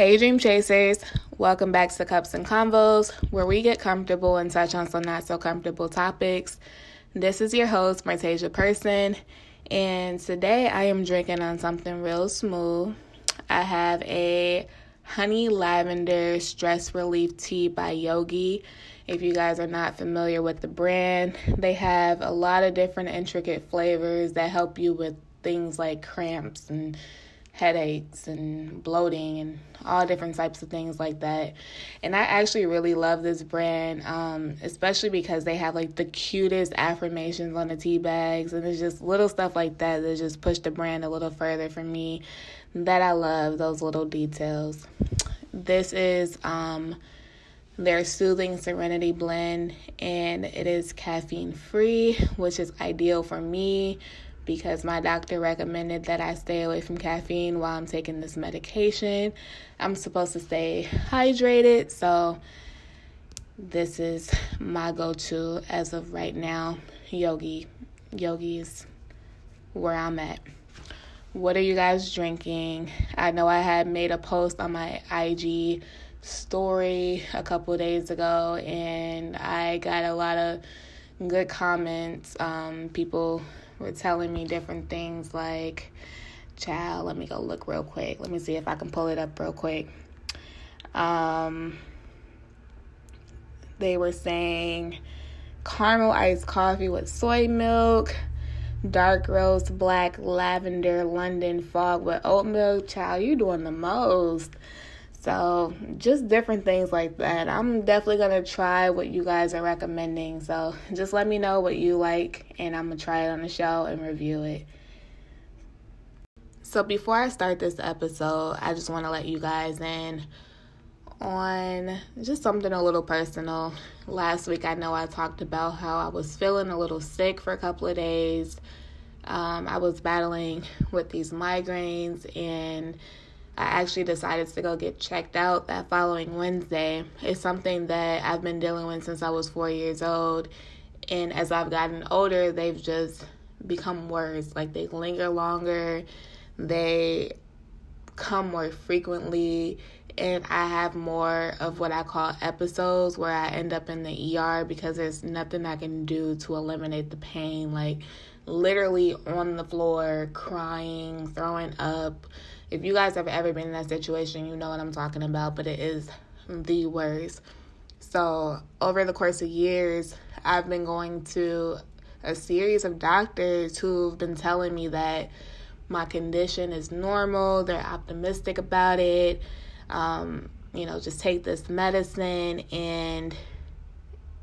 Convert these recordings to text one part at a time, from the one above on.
Hey, Dream Chasers. Welcome back to Cups and Convos, where we get comfortable and touch on some not so comfortable topics. This is your host, Martasia Person, and today I am drinking on something real smooth. I have a honey lavender stress relief tea by Yogi. If you guys are not familiar with the brand, they have a lot of different intricate flavors that help you with things like cramps and headaches and bloating and all different types of things like that. And I actually really love this brand, um, especially because they have like the cutest affirmations on the tea bags, and it's just little stuff like that that just push the brand a little further for me. That I love those little details. This is um, their soothing serenity blend, and it is caffeine free, which is ideal for me because my doctor recommended that I stay away from caffeine while I'm taking this medication. I'm supposed to stay hydrated, so this is my go to as of right now. Yogi. Yogi is where I'm at. What are you guys drinking? I know I had made a post on my IG story a couple days ago, and I got a lot of good comments. Um, people were telling me different things like, child, let me go look real quick. Let me see if I can pull it up real quick. Um, they were saying caramel iced coffee with soy milk, dark roast black lavender London fog with oat milk. Child, you doing the most. So, just different things like that. I'm definitely going to try what you guys are recommending. So, just let me know what you like, and I'm going to try it on the show and review it. So, before I start this episode, I just want to let you guys in on just something a little personal. Last week, I know I talked about how I was feeling a little sick for a couple of days. Um, I was battling with these migraines and I actually decided to go get checked out that following Wednesday. It's something that I've been dealing with since I was four years old. And as I've gotten older, they've just become worse. Like they linger longer, they come more frequently, and I have more of what I call episodes where I end up in the ER because there's nothing I can do to eliminate the pain. Like literally on the floor, crying, throwing up if you guys have ever been in that situation, you know what I'm talking about, but it is the worst. So, over the course of years, I've been going to a series of doctors who've been telling me that my condition is normal, they're optimistic about it. Um, you know, just take this medicine and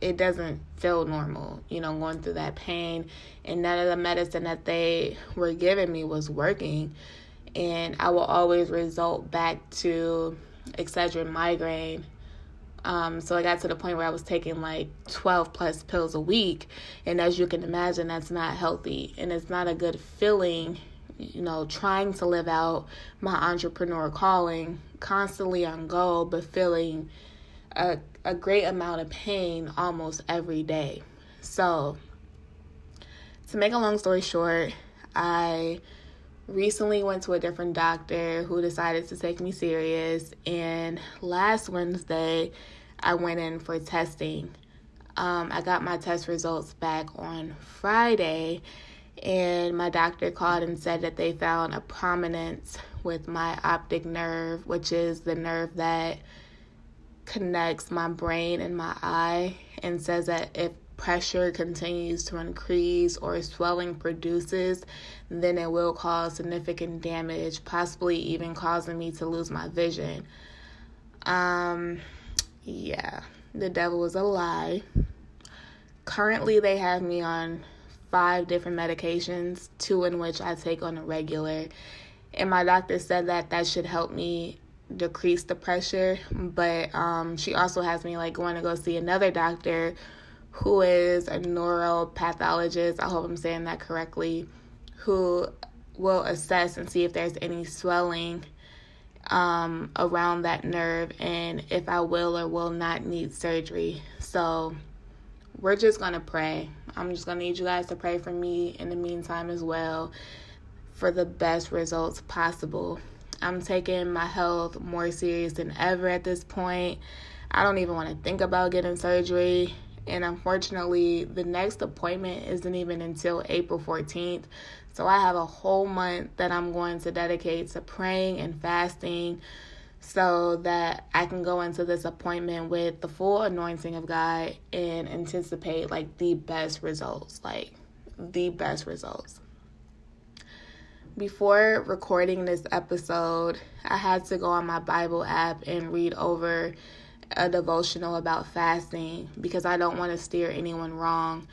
it doesn't feel normal, you know, going through that pain. And none of the medicine that they were giving me was working and I will always result back to Excedrin migraine. Um, so I got to the point where I was taking like 12 plus pills a week. And as you can imagine, that's not healthy and it's not a good feeling, you know, trying to live out my entrepreneur calling, constantly on go, but feeling a, a great amount of pain almost every day. So, to make a long story short, I recently went to a different doctor who decided to take me serious and last wednesday i went in for testing. Um, i got my test results back on friday and my doctor called and said that they found a prominence with my optic nerve which is the nerve that connects my brain and my eye and says that if pressure continues to increase or swelling produces, then it will cause significant damage, possibly even causing me to lose my vision. Um, yeah, the devil is a lie. Currently, they have me on five different medications, two in which I take on a regular. And my doctor said that that should help me decrease the pressure, but um, she also has me like going to go see another doctor who is a neuropathologist, I hope I'm saying that correctly, who will assess and see if there's any swelling um, around that nerve and if I will or will not need surgery. So we're just going to pray. I'm just going to need you guys to pray for me in the meantime as well for the best results possible. I'm taking my health more serious than ever at this point. I don't even want to think about getting surgery. And unfortunately, the next appointment isn't even until April 14th. So I have a whole month that I'm going to dedicate to praying and fasting so that I can go into this appointment with the full anointing of God and anticipate like the best results, like the best results. Before recording this episode, I had to go on my Bible app and read over a devotional about fasting because I don't want to steer anyone wrong.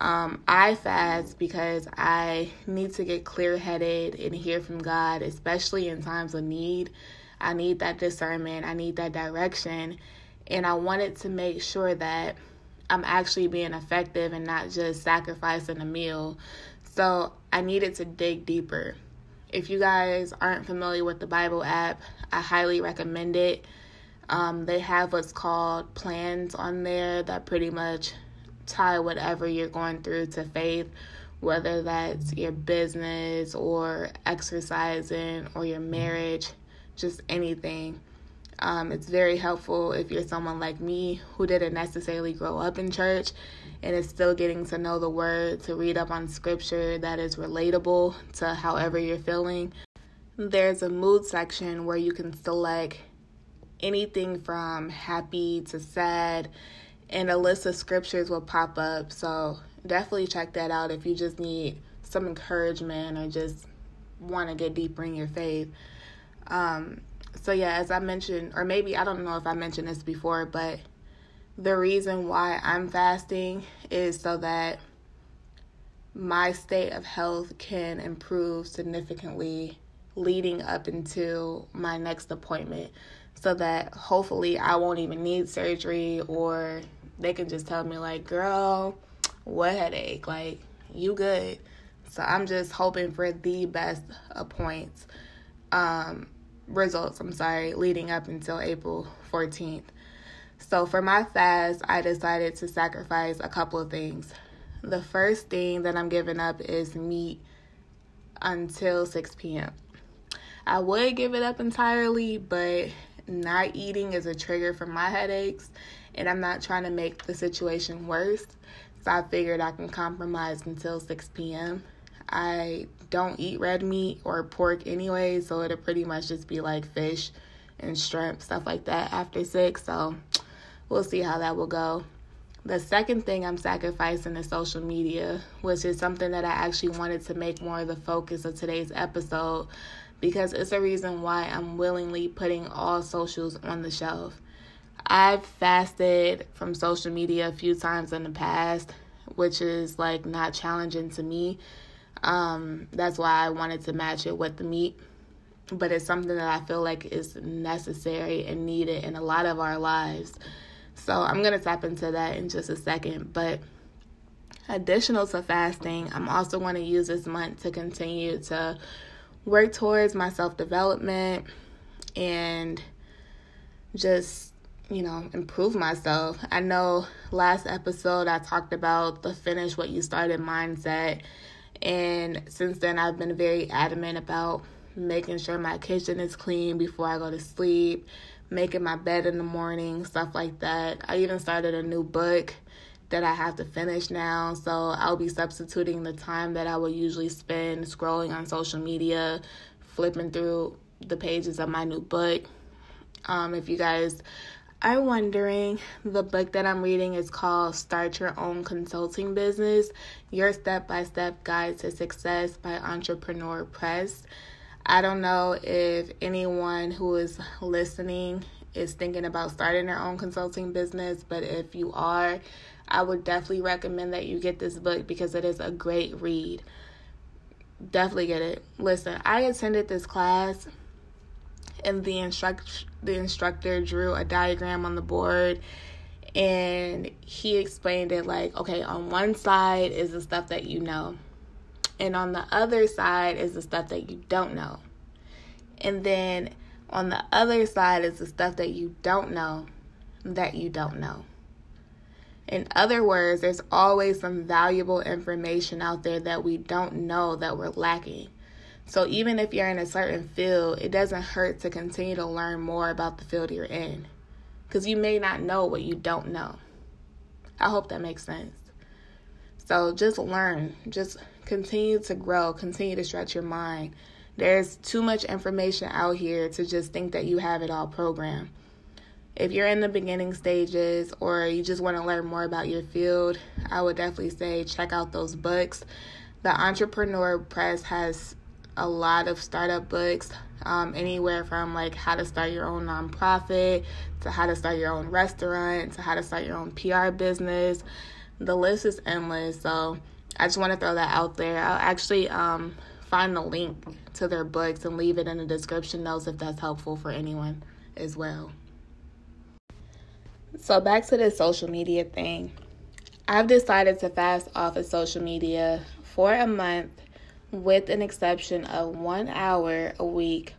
Um, I fast because I need to get clear headed and hear from God, especially in times of need. I need that discernment, I need that direction, and I wanted to make sure that I'm actually being effective and not just sacrificing a meal. So I needed to dig deeper. If you guys aren't familiar with the Bible app, I highly recommend it. Um, they have what's called plans on there that pretty much tie whatever you're going through to faith, whether that's your business or exercising or your marriage, just anything. Um, it's very helpful if you're someone like me who didn't necessarily grow up in church and is still getting to know the word, to read up on scripture that is relatable to however you're feeling. There's a mood section where you can select anything from happy to sad and a list of scriptures will pop up. So definitely check that out if you just need some encouragement or just want to get deeper in your faith. Um, so yeah, as I mentioned, or maybe I don't know if I mentioned this before, but the reason why I'm fasting is so that my state of health can improve significantly leading up into my next appointment so that hopefully I won't even need surgery or they can just tell me like, "Girl, what headache? Like, you good." So I'm just hoping for the best appoints um results, I'm sorry, leading up until April 14th. So for my fast, I decided to sacrifice a couple of things. The first thing that I'm giving up is meat until 6 p.m. I would give it up entirely, but not eating is a trigger for my headaches, and I'm not trying to make the situation worse. So I figured I can compromise until 6 p.m. I don't eat red meat or pork anyway, so it'll pretty much just be like fish and shrimp, stuff like that after 6. So we'll see how that will go. The second thing I'm sacrificing is social media, which is something that I actually wanted to make more of the focus of today's episode because it's a reason why I'm willingly putting all socials on the shelf. I've fasted from social media a few times in the past, which is like not challenging to me. Um, that's why I wanted to match it with the meat. But it's something that I feel like is necessary and needed in a lot of our lives. So I'm going to tap into that in just a second. But additional to fasting, I'm also going to use this month to continue to work towards my self development and just, you know, improve myself. I know last episode I talked about the finish what you started mindset. And since then, I've been very adamant about making sure my kitchen is clean before I go to sleep, making my bed in the morning, stuff like that. I even started a new book that I have to finish now. So I'll be substituting the time that I would usually spend scrolling on social media, flipping through the pages of my new book. Um, if you guys are wondering, the book that I'm reading is called Start Your Own Consulting Business Your Step by Step Guide to Success by Entrepreneur Press. I don't know if anyone who is listening is thinking about starting their own consulting business, but if you are, I would definitely recommend that you get this book because it is a great read. Definitely get it. Listen, I attended this class and the instruct the instructor drew a diagram on the board and he explained it like, okay, on one side is the stuff that you know. And on the other side is the stuff that you don't know. And then on the other side is the stuff that you don't know that you don't know. In other words, there's always some valuable information out there that we don't know that we're lacking. So even if you're in a certain field, it doesn't hurt to continue to learn more about the field you're in. Because you may not know what you don't know. I hope that makes sense. So just learn, just continue to grow, continue to stretch your mind. There's too much information out here to just think that you have it all programmed. If you're in the beginning stages or you just want to learn more about your field, I would definitely say check out those books. The Entrepreneur Press has a lot of startup books, um, anywhere from like how to start your own nonprofit to how to start your own restaurant to how to start your own PR business. The list is endless. So I just want to throw that out there. I'll actually um, find the link to their books and leave it in the description notes if that's helpful for anyone as well. So, back to this social media thing. I've decided to fast off of social media for a month with an exception of one hour a week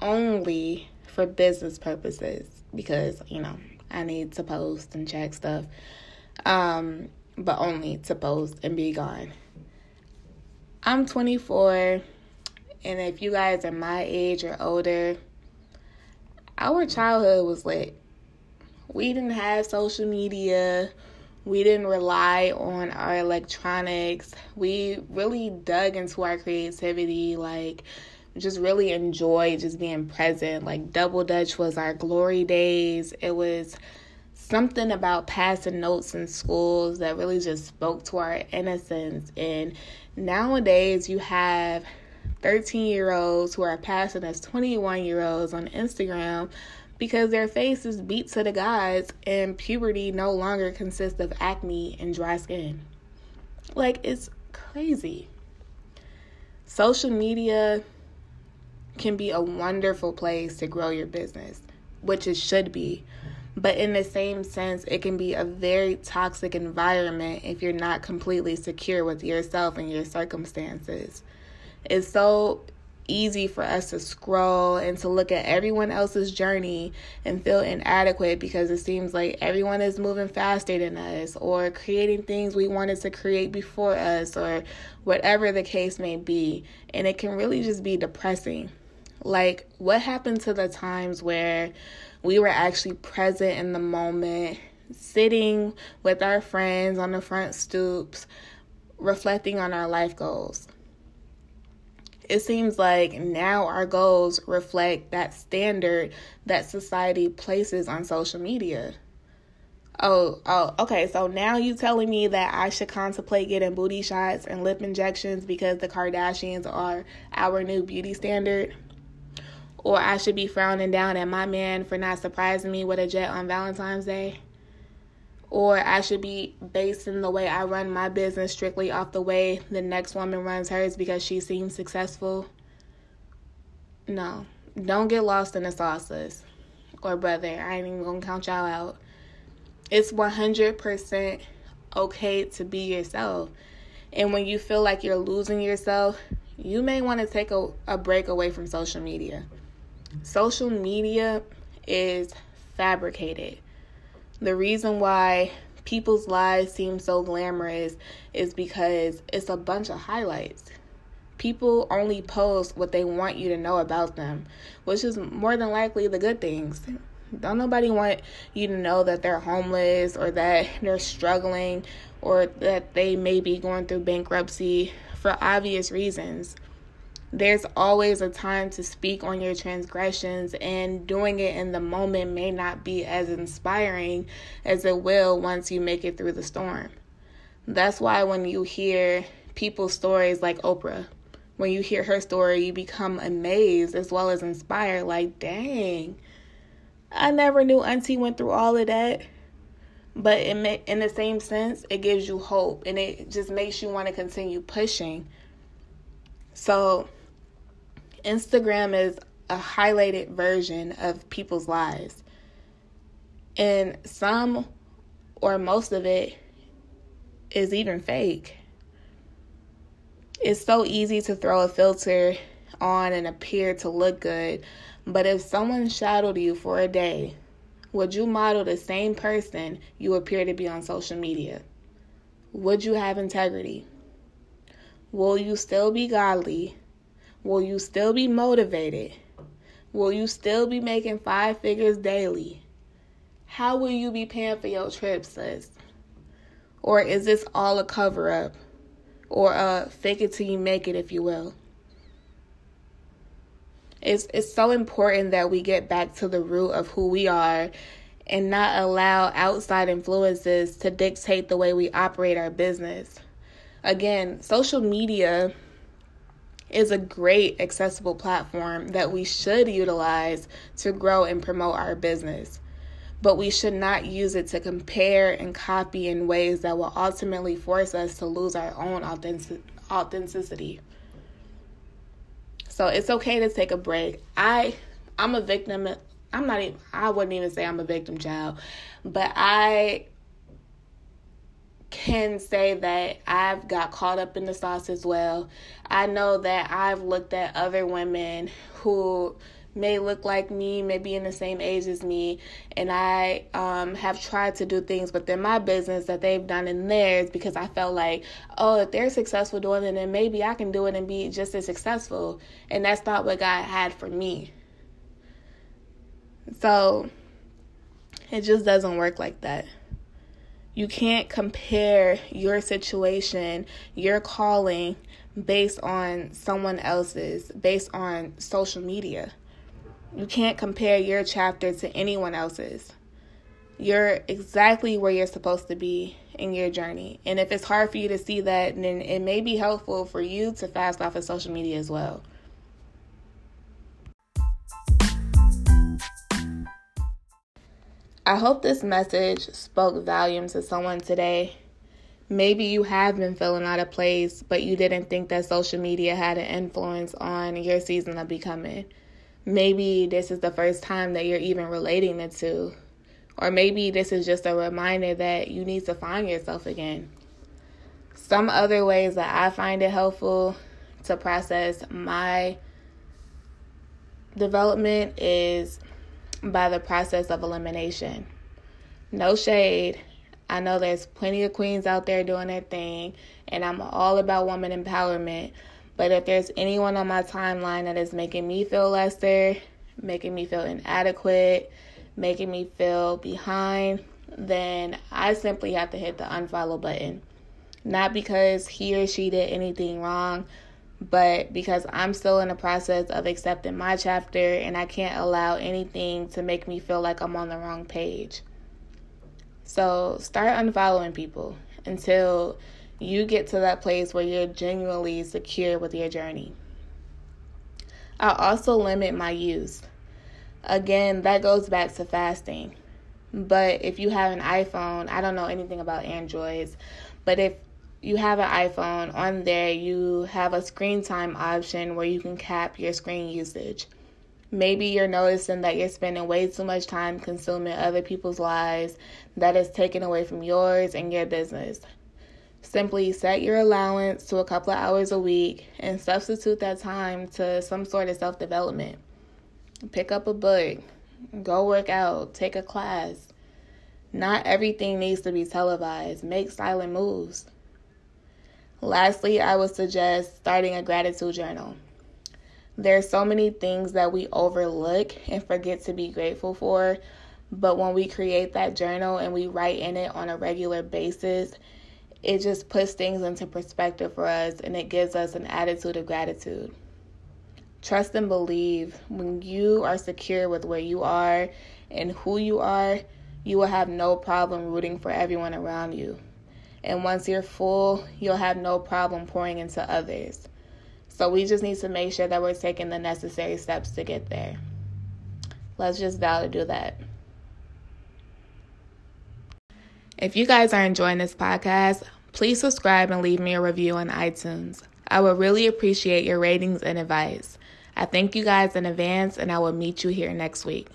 only for business purposes because, you know, I need to post and check stuff, um, but only to post and be gone. I'm 24, and if you guys are my age or older, our childhood was lit. We didn't have social media we didn't rely on our electronics. We really dug into our creativity, like just really enjoyed just being present. Like Double Dutch was our glory days. It was something about passing notes in schools that really just spoke to our innocence. And nowadays you have 13 year olds who are passing as 21 year olds on Instagram because their face is beat to the gods and puberty no longer consists of acne and dry skin. Like, it's crazy. Social media can be a wonderful place to grow your business, which it should be. But in the same sense, it can be a very toxic environment if you're not completely secure with yourself and your circumstances. It's so easy for us to scroll and to look at everyone else's journey and feel inadequate because it seems like everyone is moving faster than us or creating things we wanted to create before us or whatever the case may be. And it can really just be depressing. Like, what happened to the times where we were actually present in the moment, sitting with our friends on the front stoops, reflecting on our life goals? It seems like now our goals reflect that standard that society places on social media. Oh, oh, okay. So now you telling me that I should contemplate getting booty shots and lip injections because the Kardashians are our new beauty standard? Or I should be frowning down at my man for not surprising me with a jet on Valentine's Day? Or I should be basing the way I run my business strictly off the way the next woman runs hers because she seems successful. No, don't get lost in the sauces. Or, brother, I ain't even gonna count y'all out. It's 100% okay to be yourself. And when you feel like you're losing yourself, you may want to take a, a break away from social media. Social media is fabricated the reason why people's lives seem so glamorous is because it's a bunch of highlights. People only post what they want you to know about them, which is more than likely the good things. Don't nobody want you to know that they're homeless or that they're struggling or that they may be going through bankruptcy for obvious reasons there's always a time to speak on your transgressions, and doing it in the moment may not be as inspiring as it will once you make it through the storm. That's why when you hear people's stories like Oprah, when you hear her story, you become amazed as well as inspired. Like, dang, I never knew Auntie went through all of that. But in, in the same sense, it gives you hope and it just makes you want to continue pushing. So, Instagram is a highlighted version of people's lives. And some or most of it is even fake. It's so easy to throw a filter on and appear to look good, but if someone shadowed you for a day, would you model the same person you appear to be on social media? Would you have integrity? Will you still be godly Will you still be motivated? Will you still be making five figures daily? How will you be paying for your trips, sis? Or is this all a cover up? Or a fake it till you make it, if you will? It's, it's so important that we get back to the root of who we are and not allow outside influences to dictate the way we operate our business. Again, social media is a great accessible platform that we should utilize to grow and promote our business. But we should not use it to compare and copy in ways that will ultimately force us to lose our own authenticity. So it's okay to take a break. I I'm a victim. I'm not even I wouldn't even say I'm a victim child, but I can say that I've got caught up in the sauce as well. I know that I've looked at other women who may look like me, may be in the same age as me, and I um, have tried to do things within my business that they've done in theirs because I felt like, oh, if they're successful doing it, then maybe I can do it and be just as successful. And that's not what God had for me. So it just doesn't work like that. You can't compare your situation, your calling, based on someone else's, based on social media. You can't compare your chapter to anyone else's. You're exactly where you're supposed to be in your journey. And if it's hard for you to see that, then it may be helpful for you to fast off of social media as well. I hope this message spoke volume to someone today. Maybe you have been feeling out of place, but you didn't think that social media had an influence on your season of becoming. Maybe this is the first time that you're even relating the two. Or maybe this is just a reminder that you need to find yourself again. Some other ways that I find it helpful to process my development is by the process of elimination. No shade. I know there's plenty of queens out there doing their thing, and I'm all about woman empowerment. But if there's anyone on my timeline that is making me feel lesser, making me feel inadequate, making me feel behind, then I simply have to hit the unfollow button. Not because he or she did anything wrong, but because I'm still in the process of accepting my chapter and I can't allow anything to make me feel like I'm on the wrong page. So start unfollowing people until you get to that place where you're genuinely secure with your journey. I also limit my use. Again, that goes back to fasting. But if you have an iPhone, I don't know anything about Androids, but if you have an iPhone, on there you have a screen time option where you can cap your screen usage. Maybe you're noticing that you're spending way too much time consuming other people's lives that is taken away from yours and your business. Simply set your allowance to a couple of hours a week and substitute that time to some sort of self development. Pick up a book, go work out, take a class. Not everything needs to be televised. Make silent moves. Lastly, I would suggest starting a gratitude journal. There are so many things that we overlook and forget to be grateful for, but when we create that journal and we write in it on a regular basis, it just puts things into perspective for us and it gives us an attitude of gratitude. Trust and believe when you are secure with where you are and who you are, you will have no problem rooting for everyone around you. And once you're full, you'll have no problem pouring into others. So we just need to make sure that we're taking the necessary steps to get there. Let's just vow to do that. If you guys are enjoying this podcast, please subscribe and leave me a review on iTunes. I would really appreciate your ratings and advice. I thank you guys in advance, and I will meet you here next week.